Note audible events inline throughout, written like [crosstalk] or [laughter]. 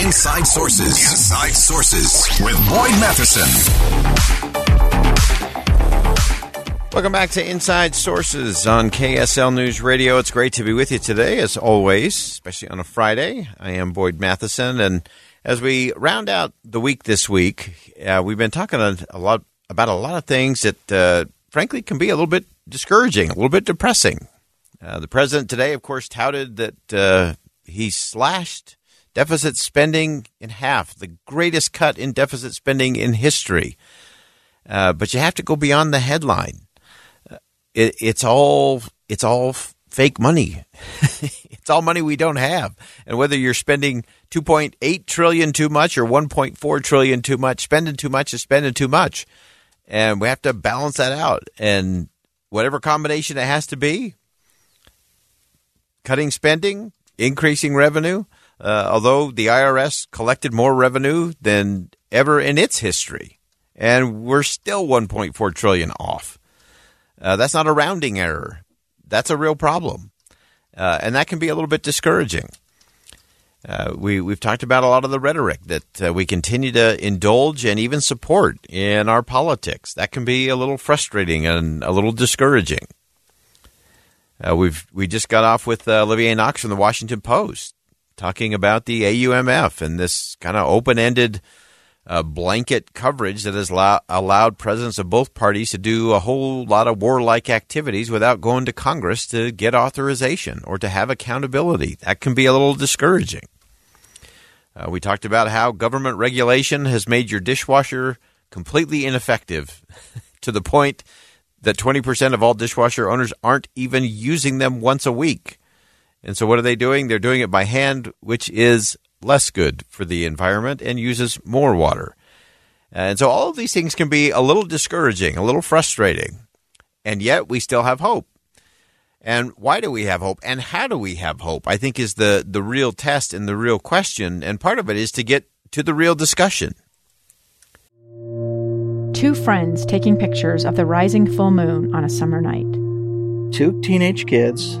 Inside Sources. Inside Sources with Boyd Matheson. Welcome back to Inside Sources on KSL News Radio. It's great to be with you today, as always, especially on a Friday. I am Boyd Matheson, and as we round out the week this week, uh, we've been talking a, lot about a lot of things that, uh, frankly, can be a little bit discouraging, a little bit depressing. Uh, the president today, of course, touted that uh, he slashed deficit spending in half, the greatest cut in deficit spending in history. Uh, but you have to go beyond the headline it, it's all it's all fake money. [laughs] it's all money we don't have. And whether you're spending 2.8 trillion too much or 1.4 trillion too much, spending too much is spending too much. And we have to balance that out. And whatever combination it has to be, cutting spending, increasing revenue, uh, although the IRS collected more revenue than ever in its history, and we're still 1.4 trillion off. Uh, that's not a rounding error. That's a real problem. Uh, and that can be a little bit discouraging. Uh, we, we've talked about a lot of the rhetoric that uh, we continue to indulge and even support in our politics. That can be a little frustrating and a little discouraging. Uh, we've we just got off with uh, Olivier Knox from the Washington Post talking about the AUMF and this kind of open ended uh, blanket coverage that has allow- allowed presidents of both parties to do a whole lot of warlike activities without going to Congress to get authorization or to have accountability. That can be a little discouraging. Uh, we talked about how government regulation has made your dishwasher completely ineffective [laughs] to the point that 20% of all dishwasher owners aren't even using them once a week. And so, what are they doing? They're doing it by hand, which is less good for the environment and uses more water. And so all of these things can be a little discouraging, a little frustrating, and yet we still have hope. And why do we have hope? And how do we have hope? I think is the, the real test and the real question. And part of it is to get to the real discussion. Two friends taking pictures of the rising full moon on a summer night. Two teenage kids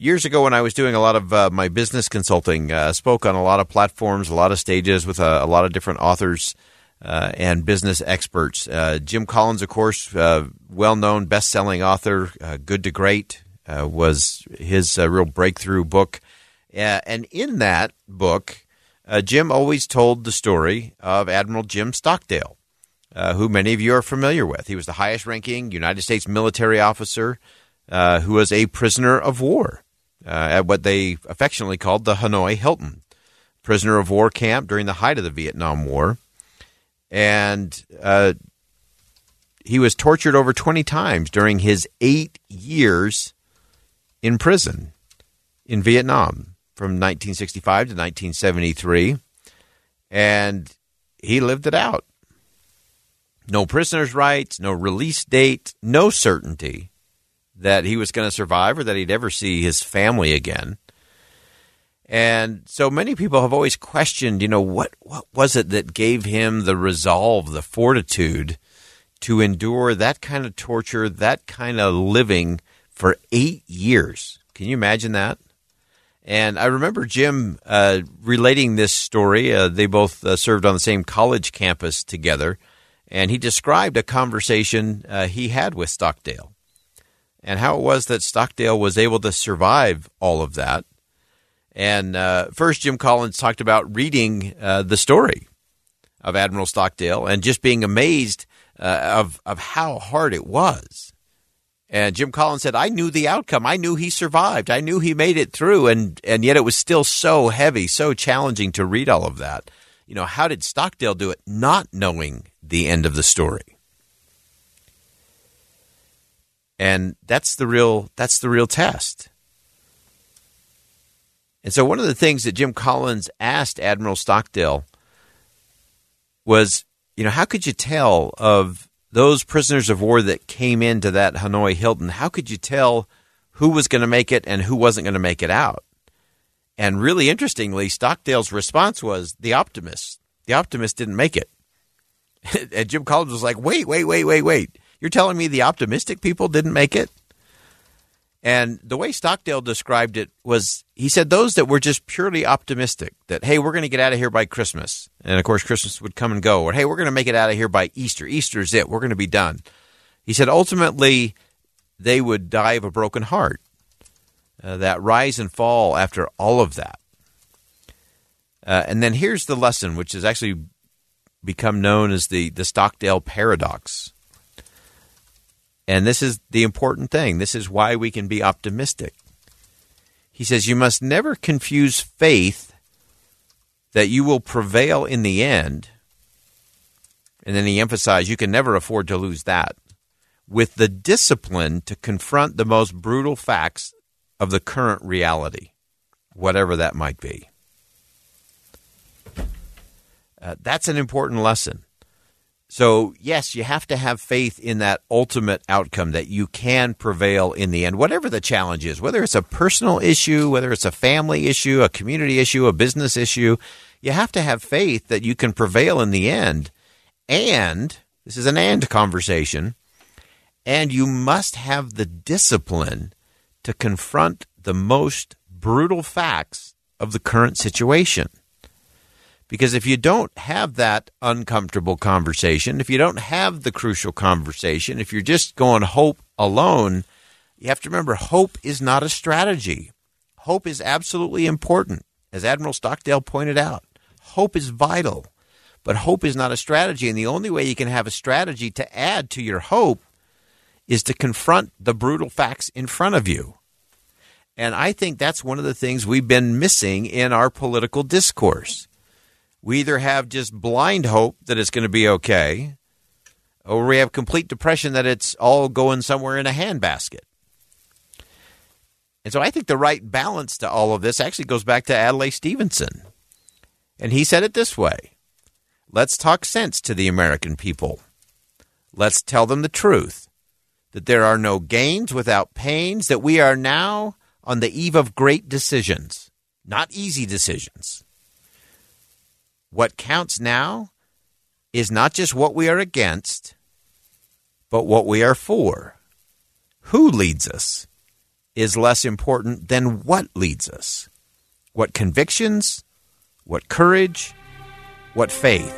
Uh, years ago, when I was doing a lot of uh, my business consulting, uh, spoke on a lot of platforms, a lot of stages with a, a lot of different authors uh, and business experts. Uh, Jim Collins, of course, uh, well known, best selling author, Good to Great was his real breakthrough book. and in that book, Jim always told the story of Admiral Jim Stockdale, who many of you are familiar with. He was the highest ranking United States military officer who was a prisoner of war at what they affectionately called the Hanoi Hilton prisoner of war camp during the height of the Vietnam War and uh, he was tortured over 20 times during his eight years in prison in Vietnam from 1965 to 1973. And he lived it out. No prisoner's rights, no release date, no certainty that he was going to survive or that he'd ever see his family again. And so many people have always questioned, you know, what, what was it that gave him the resolve, the fortitude to endure that kind of torture, that kind of living for eight years. Can you imagine that? And I remember Jim uh, relating this story. Uh, they both uh, served on the same college campus together. And he described a conversation uh, he had with Stockdale and how it was that Stockdale was able to survive all of that. And uh, first, Jim Collins talked about reading uh, the story of Admiral Stockdale and just being amazed of, of how hard it was. And Jim Collins said, I knew the outcome. I knew he survived. I knew he made it through. And, and yet it was still so heavy, so challenging to read all of that. You know, how did Stockdale do it not knowing the end of the story? And that's the real that's the real test. And so one of the things that Jim Collins asked Admiral Stockdale was, you know, how could you tell of those prisoners of war that came into that Hanoi Hilton, how could you tell who was going to make it and who wasn't going to make it out? And really interestingly, Stockdale's response was the optimist. The optimist didn't make it. [laughs] and Jim Collins was like, wait, wait, wait, wait, wait. You're telling me the optimistic people didn't make it? And the way Stockdale described it was he said those that were just purely optimistic that, hey, we're going to get out of here by Christmas. And of course, Christmas would come and go. Or, hey, we're going to make it out of here by Easter. Easter's it. We're going to be done. He said ultimately they would die of a broken heart. Uh, that rise and fall after all of that. Uh, and then here's the lesson, which has actually become known as the, the Stockdale paradox. And this is the important thing. This is why we can be optimistic. He says, You must never confuse faith that you will prevail in the end. And then he emphasized, You can never afford to lose that. With the discipline to confront the most brutal facts of the current reality, whatever that might be. Uh, that's an important lesson. So, yes, you have to have faith in that ultimate outcome that you can prevail in the end, whatever the challenge is, whether it's a personal issue, whether it's a family issue, a community issue, a business issue. You have to have faith that you can prevail in the end. And this is an and conversation. And you must have the discipline to confront the most brutal facts of the current situation. Because if you don't have that uncomfortable conversation, if you don't have the crucial conversation, if you're just going hope alone, you have to remember hope is not a strategy. Hope is absolutely important, as Admiral Stockdale pointed out. Hope is vital, but hope is not a strategy. And the only way you can have a strategy to add to your hope is to confront the brutal facts in front of you. And I think that's one of the things we've been missing in our political discourse we either have just blind hope that it's going to be okay, or we have complete depression that it's all going somewhere in a handbasket. And so I think the right balance to all of this actually goes back to Adlai Stevenson. And he said it this way Let's talk sense to the American people. Let's tell them the truth that there are no gains without pains, that we are now on the eve of great decisions, not easy decisions. What counts now is not just what we are against, but what we are for. Who leads us is less important than what leads us. What convictions, what courage, what faith.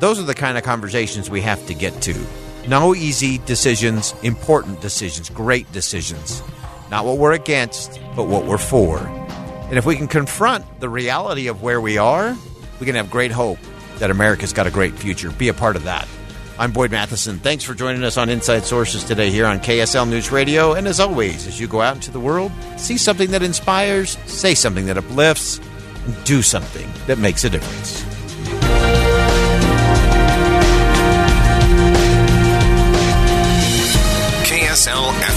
Those are the kind of conversations we have to get to. No easy decisions, important decisions, great decisions. Not what we're against, but what we're for. And if we can confront the reality of where we are, we can have great hope that America's got a great future. Be a part of that. I'm Boyd Matheson. Thanks for joining us on Inside Sources today here on KSL News Radio. And as always, as you go out into the world, see something that inspires, say something that uplifts, and do something that makes a difference. KSL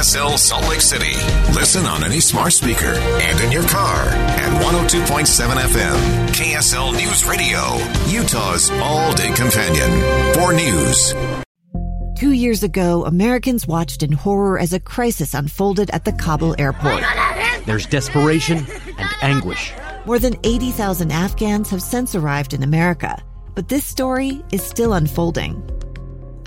KSL Salt Lake City. Listen on any smart speaker and in your car at 102.7 FM. KSL News Radio, Utah's all day companion. For news. Two years ago, Americans watched in horror as a crisis unfolded at the Kabul airport. There's desperation and anguish. More than 80,000 Afghans have since arrived in America But this story is still unfolding.